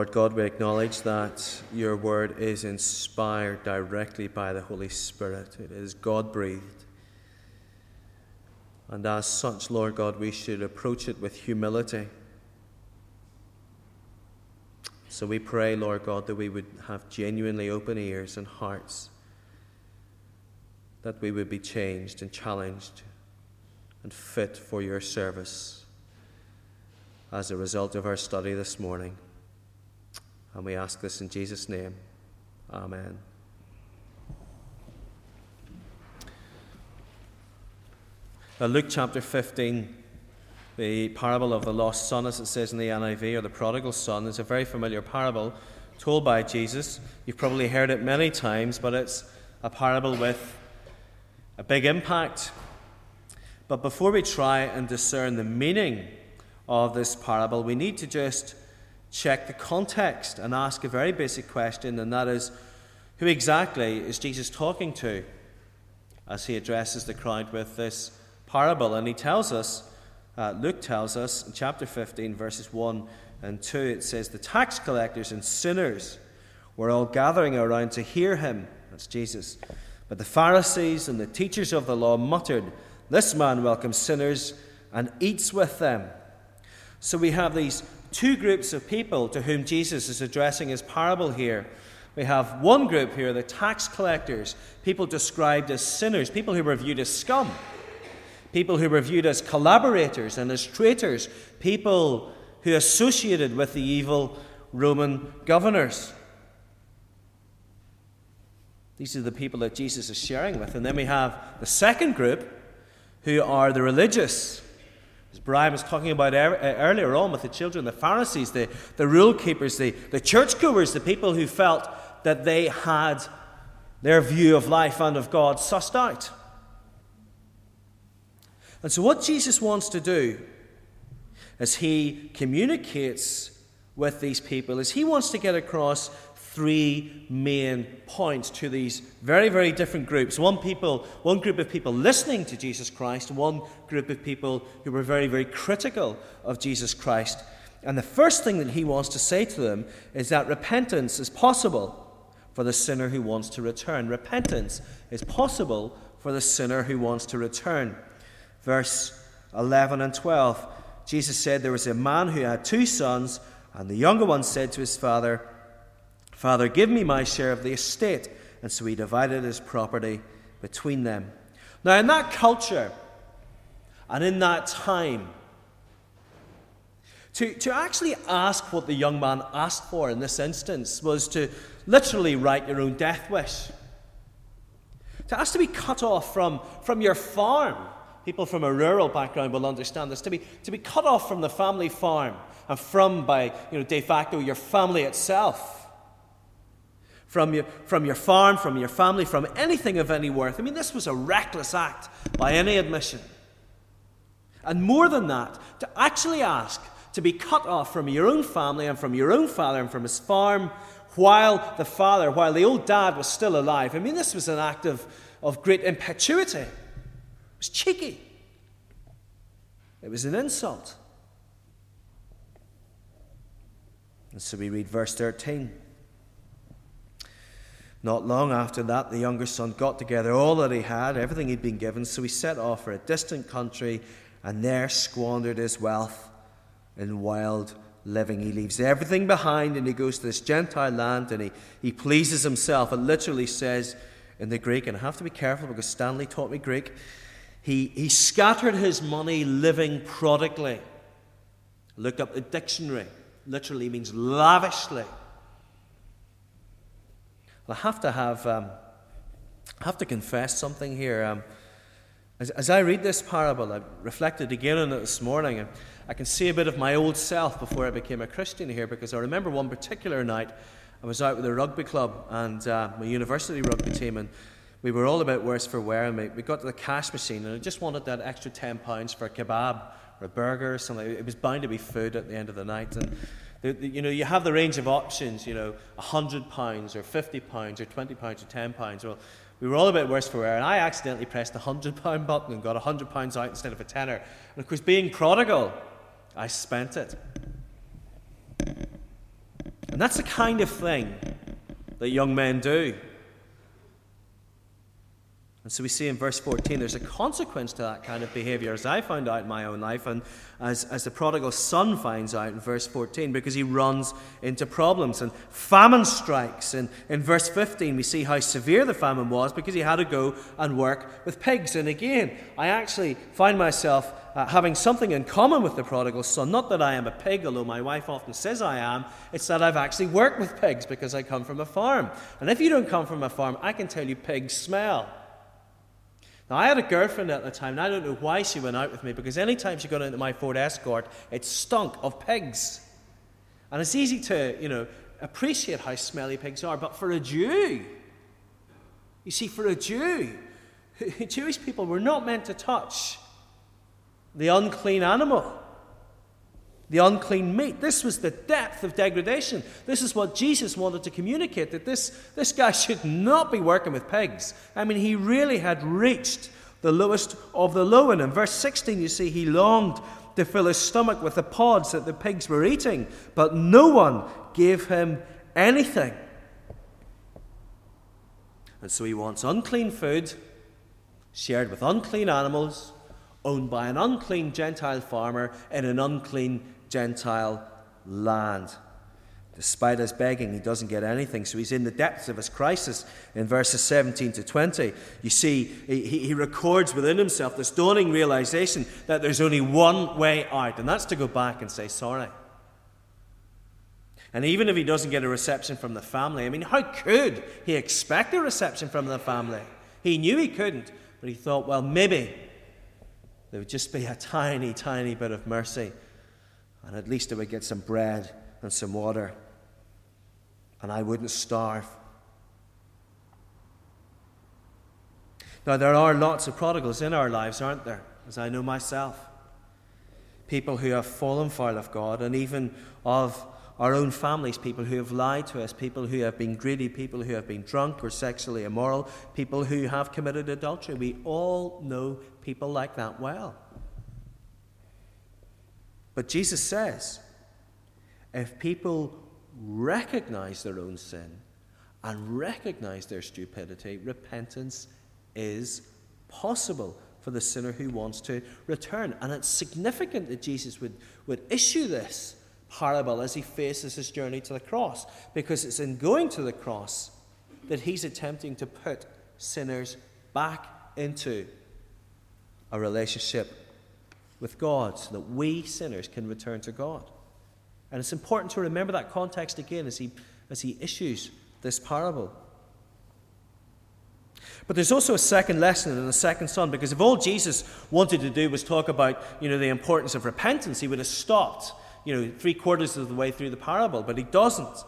Lord God, we acknowledge that your word is inspired directly by the Holy Spirit. It is God breathed. And as such, Lord God, we should approach it with humility. So we pray, Lord God, that we would have genuinely open ears and hearts, that we would be changed and challenged and fit for your service as a result of our study this morning. And we ask this in Jesus' name. Amen. Now, Luke chapter 15, the parable of the lost son, as it says in the NIV, or the prodigal son, is a very familiar parable told by Jesus. You've probably heard it many times, but it's a parable with a big impact. But before we try and discern the meaning of this parable, we need to just check the context and ask a very basic question, and that is who exactly is Jesus talking to as he addresses the crowd with this parable? And he tells us, uh, Luke tells us in chapter 15, verses 1 and 2, it says, The tax collectors and sinners were all gathering around to hear him. That's Jesus. But the Pharisees and the teachers of the law muttered, This man welcomes sinners and eats with them. So we have these two groups of people to whom Jesus is addressing his parable here. We have one group here, the tax collectors, people described as sinners, people who were viewed as scum, people who were viewed as collaborators and as traitors, people who associated with the evil Roman governors. These are the people that Jesus is sharing with. And then we have the second group, who are the religious as Brian was talking about er- earlier on with the children, the Pharisees, the, the rule keepers, the, the churchgoers, the people who felt that they had their view of life and of God sussed out. And so, what Jesus wants to do as he communicates with these people is he wants to get across three main points to these very, very different groups. One people, one group of people listening to Jesus Christ, one group of people who were very, very critical of Jesus Christ. And the first thing that he wants to say to them is that repentance is possible for the sinner who wants to return. Repentance is possible for the sinner who wants to return. Verse 11 and 12. Jesus said there was a man who had two sons, and the younger one said to his father, Father, give me my share of the estate. And so he divided his property between them. Now, in that culture and in that time, to, to actually ask what the young man asked for in this instance was to literally write your own death wish. To ask to be cut off from, from your farm. People from a rural background will understand this. To be, to be cut off from the family farm and from, by you know, de facto, your family itself from your, from your farm, from your family, from anything of any worth. I mean, this was a reckless act by any admission. And more than that, to actually ask to be cut off from your own family and from your own father and from his farm while the father, while the old dad was still alive. I mean, this was an act of, of great impetuity. It was cheeky, it was an insult. And so we read verse 13. Not long after that, the younger son got together all that he had, everything he'd been given, so he set off for a distant country and there squandered his wealth in wild living. He leaves everything behind and he goes to this Gentile land and he, he pleases himself. It literally says in the Greek, and I have to be careful because Stanley taught me Greek, he, he scattered his money living prodigally. I looked up the dictionary, literally means lavishly. I have to have, um, have to confess something here. Um, as, as, I read this parable, I reflected again on it this morning, and I can see a bit of my old self before I became a Christian here, because I remember one particular night I was out with a rugby club and uh, my university rugby team, and we were all about worse for wear, and we, we got to the cash machine, and I just wanted that extra ten pounds for a kebab or a burger or something. It was bound to be food at the end of the night, and the, the, you know, you have the range of options, you know, £100 or £50 or £20 or £10. Well, we were all a bit worse for wear, and I accidentally pressed the £100 button and got £100 out instead of a tenner. And of course, being prodigal, I spent it. And And that's the kind of thing that young men do. And so we see in verse 14 there's a consequence to that kind of behavior, as I found out in my own life, and as, as the prodigal son finds out in verse 14, because he runs into problems. And famine strikes. And in verse 15, we see how severe the famine was because he had to go and work with pigs. And again, I actually find myself uh, having something in common with the prodigal son. Not that I am a pig, although my wife often says I am, it's that I've actually worked with pigs because I come from a farm. And if you don't come from a farm, I can tell you pigs smell. Now, I had a girlfriend at the time, and I don't know why she went out with me because anytime she got into my Ford Escort, it stunk of pigs. And it's easy to, you know, appreciate how smelly pigs are, but for a Jew, you see, for a Jew, Jewish people were not meant to touch the unclean animal, the unclean meat. This was the depth of degradation. This is what Jesus wanted to communicate that this, this guy should not be working with pigs. I mean, he really had reached the lowest of the low. And in verse 16, you see, he longed to fill his stomach with the pods that the pigs were eating, but no one gave him anything. And so he wants unclean food shared with unclean animals, owned by an unclean Gentile farmer in an unclean Gentile land. Despite his begging, he doesn't get anything. So he's in the depths of his crisis in verses 17 to 20. You see, he, he records within himself this dawning realization that there's only one way out, and that's to go back and say sorry. And even if he doesn't get a reception from the family, I mean, how could he expect a reception from the family? He knew he couldn't, but he thought, well, maybe there would just be a tiny, tiny bit of mercy, and at least I would get some bread and some water, and I wouldn't starve. Now, there are lots of prodigals in our lives, aren't there? As I know myself. People who have fallen foul of God, and even of our own families, people who have lied to us, people who have been greedy, people who have been drunk or sexually immoral, people who have committed adultery. We all know people like that well. But Jesus says if people recognize their own sin and recognize their stupidity, repentance is possible for the sinner who wants to return. And it's significant that Jesus would, would issue this parable as he faces his journey to the cross, because it's in going to the cross that he's attempting to put sinners back into a relationship with God so that we sinners can return to God. And it's important to remember that context again as he, as he issues this parable. But there's also a second lesson in the second son, because if all Jesus wanted to do was talk about you know, the importance of repentance, he would have stopped you know, three quarters of the way through the parable, but he doesn't.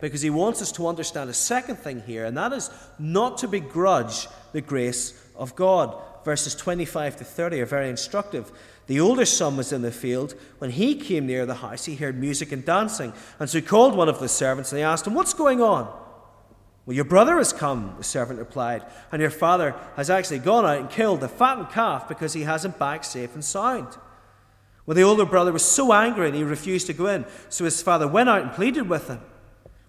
Because he wants us to understand a second thing here, and that is not to begrudge the grace of God. Verses 25 to 30 are very instructive. The older son was in the field. When he came near the house, he heard music and dancing. And so he called one of the servants and he asked him, What's going on? Well, your brother has come, the servant replied, and your father has actually gone out and killed the fattened calf because he has him back safe and sound. Well, the older brother was so angry and he refused to go in. So his father went out and pleaded with him.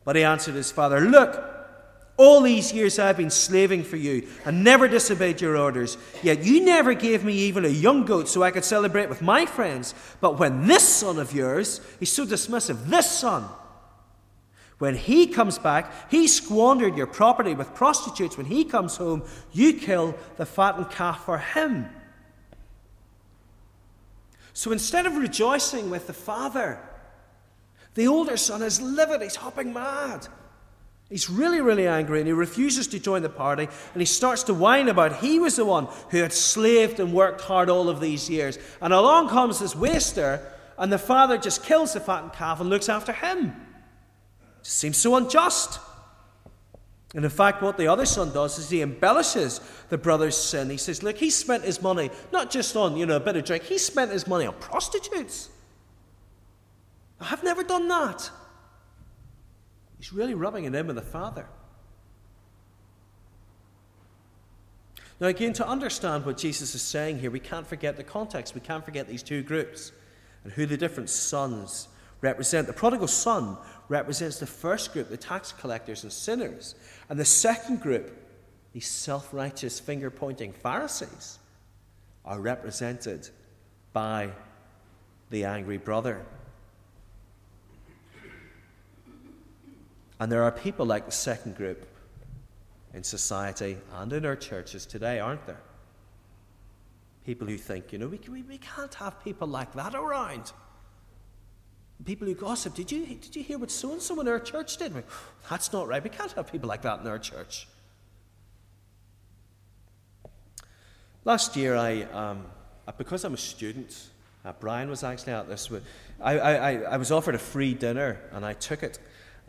But he answered his father, Look, all these years I've been slaving for you and never disobeyed your orders. Yet you never gave me even a young goat so I could celebrate with my friends. But when this son of yours, he's so dismissive, this son, when he comes back, he squandered your property with prostitutes. When he comes home, you kill the fattened calf for him. So instead of rejoicing with the father, the older son is livid, he's hopping mad. He's really, really angry and he refuses to join the party and he starts to whine about he was the one who had slaved and worked hard all of these years. And along comes this waster and the father just kills the fattened calf and looks after him. It seems so unjust. And in fact, what the other son does is he embellishes the brother's sin. He says, Look, he spent his money not just on, you know, a bit of drink, he spent his money on prostitutes. I've never done that. He's really rubbing it in with the father. Now, again, to understand what Jesus is saying here, we can't forget the context. We can't forget these two groups and who the different sons represent. The prodigal son represents the first group, the tax collectors and sinners. And the second group, these self righteous, finger pointing Pharisees, are represented by the angry brother. And there are people like the second group in society and in our churches today, aren't there? People who think, you know, we, we, we can't have people like that around. People who gossip, did you, did you hear what so and so in our church did? We, That's not right. We can't have people like that in our church. Last year, I, um, because I'm a student, uh, Brian was actually at this. I, I, I was offered a free dinner and I took it.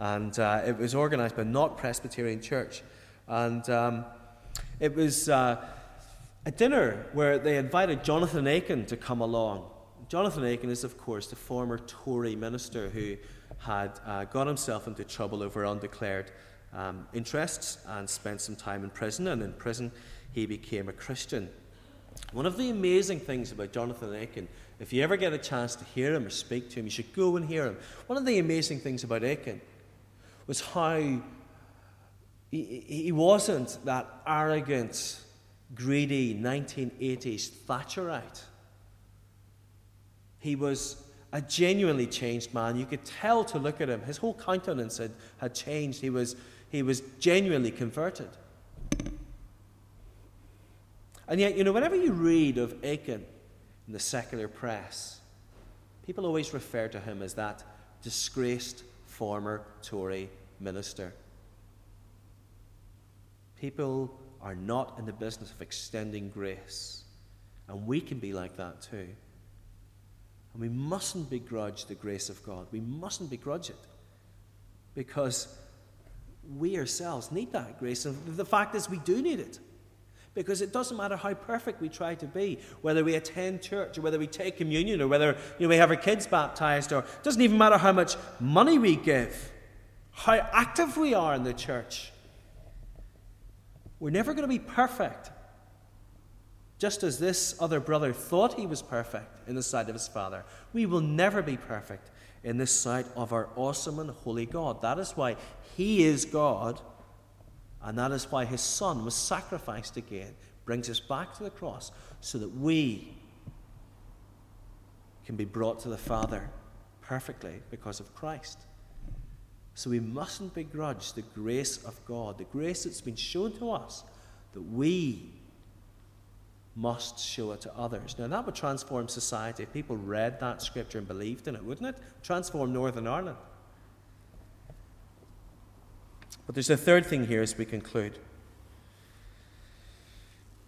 And uh, it was organised by Knock Presbyterian Church. And um, it was uh, a dinner where they invited Jonathan Aitken to come along. Jonathan Aitken is, of course, the former Tory minister who had uh, got himself into trouble over undeclared um, interests and spent some time in prison. And in prison, he became a Christian. One of the amazing things about Jonathan Aitken, if you ever get a chance to hear him or speak to him, you should go and hear him. One of the amazing things about Aitken was how he, he wasn't that arrogant, greedy 1980s Thatcherite. He was a genuinely changed man. You could tell to look at him. His whole countenance had, had changed. He was, he was genuinely converted. And yet, you know, whenever you read of Aitken in the secular press, people always refer to him as that disgraced former Tory minister. People are not in the business of extending grace. And we can be like that too. And we mustn't begrudge the grace of God. We mustn't begrudge it. Because we ourselves need that grace. And the fact is, we do need it. Because it doesn't matter how perfect we try to be, whether we attend church or whether we take communion or whether you know, we have our kids baptized, or it doesn't even matter how much money we give, how active we are in the church. We're never going to be perfect. Just as this other brother thought he was perfect in the sight of his father, we will never be perfect in the sight of our awesome and holy God. That is why he is God and that is why his son was sacrificed again, brings us back to the cross, so that we can be brought to the Father perfectly because of Christ. So we mustn't begrudge the grace of God, the grace that's been shown to us, that we must show it to others. Now, that would transform society if people read that scripture and believed in it, wouldn't it? Transform Northern Ireland. But there's a third thing here as we conclude.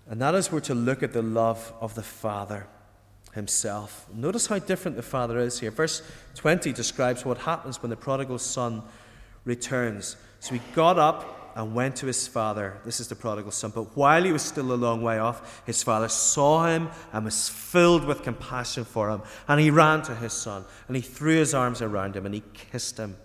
And that is we're to look at the love of the Father himself. Notice how different the Father is here. Verse 20 describes what happens when the prodigal son returns. So he got up and went to his father. This is the prodigal son. But while he was still a long way off, his father saw him and was filled with compassion for him. And he ran to his son and he threw his arms around him and he kissed him.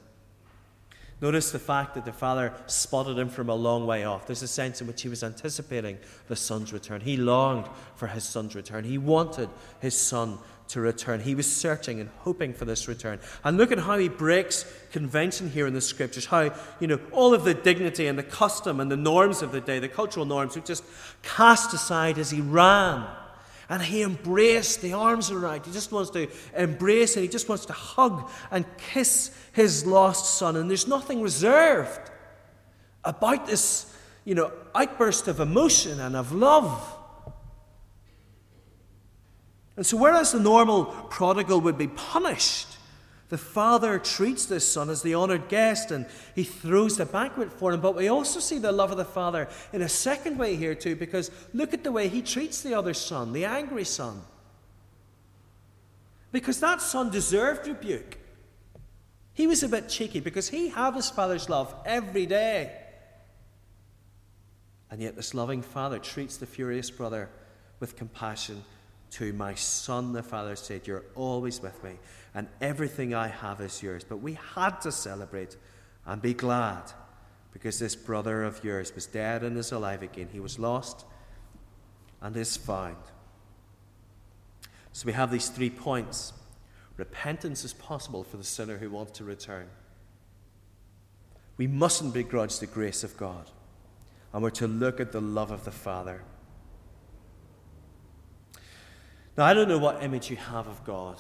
Notice the fact that the father spotted him from a long way off. There's a sense in which he was anticipating the son's return. He longed for his son's return. He wanted his son to return. He was searching and hoping for this return. And look at how he breaks convention here in the scriptures. How, you know, all of the dignity and the custom and the norms of the day, the cultural norms, were just cast aside as he ran and he embraced the arms around. He just wants to embrace and he just wants to hug and kiss his lost son. And there's nothing reserved about this, you know, outburst of emotion and of love. And so, whereas the normal prodigal would be punished the father treats this son as the honored guest and he throws the banquet for him. But we also see the love of the father in a second way here, too, because look at the way he treats the other son, the angry son. Because that son deserved rebuke. He was a bit cheeky because he had his father's love every day. And yet, this loving father treats the furious brother with compassion. To my son, the father said, You're always with me and everything I have is yours. But we had to celebrate and be glad because this brother of yours was dead and is alive again. He was lost and is found. So we have these three points repentance is possible for the sinner who wants to return. We mustn't begrudge the grace of God, and we're to look at the love of the Father. Now, I don't know what image you have of God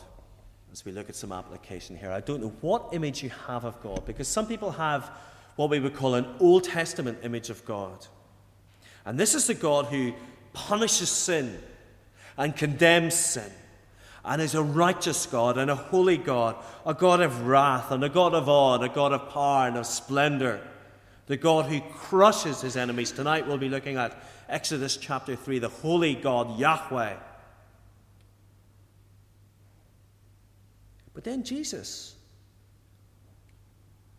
as we look at some application here. I don't know what image you have of God, because some people have what we would call an Old Testament image of God. And this is the God who punishes sin and condemns sin and is a righteous God and a holy God, a God of wrath and a God of awe and a God of power and of splendor, the God who crushes his enemies. Tonight we'll be looking at Exodus chapter 3, the holy God, Yahweh. But then Jesus.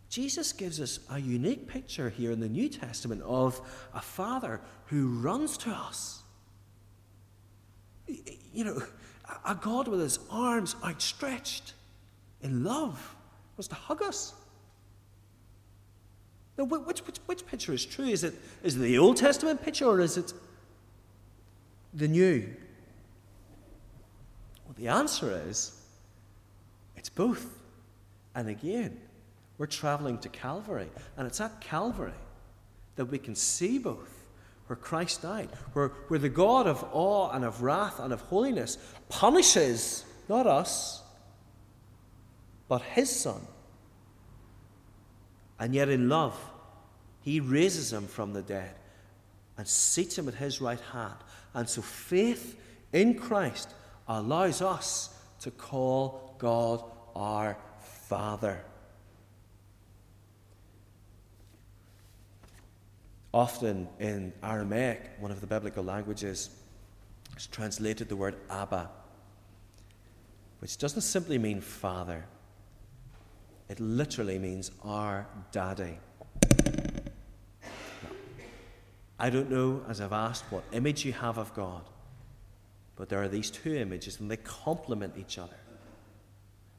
Jesus gives us a unique picture here in the New Testament of a father who runs to us. You know, a God with his arms outstretched in love was to hug us. Now, which, which, which picture is true? Is it, is it the Old Testament picture or is it the New? Well, the answer is it's both. And again, we're traveling to Calvary, and it's at Calvary that we can see both where Christ died, where, where the God of awe and of wrath and of holiness punishes not us, but his Son. And yet, in love, he raises him from the dead and seats him at his right hand. And so, faith in Christ allows us to call God our Father. Often in Aramaic, one of the biblical languages, is translated the word Abba, which doesn't simply mean father, it literally means our daddy. I don't know, as I've asked, what image you have of God, but there are these two images and they complement each other.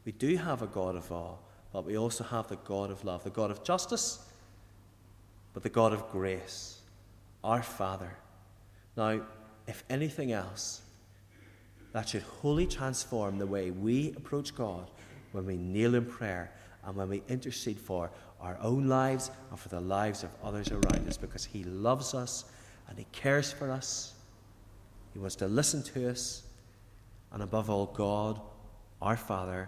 We do have a God of awe, but we also have the God of love, the God of justice but the God of grace, our Father. Now, if anything else, that should wholly transform the way we approach God when we kneel in prayer and when we intercede for our own lives and for the lives of others around us because He loves us and He cares for us. He wants to listen to us. And above all, God, our Father,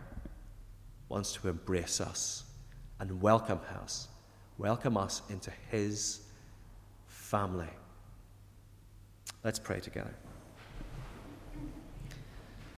wants to embrace us and welcome us welcome us into his family. Let's pray together.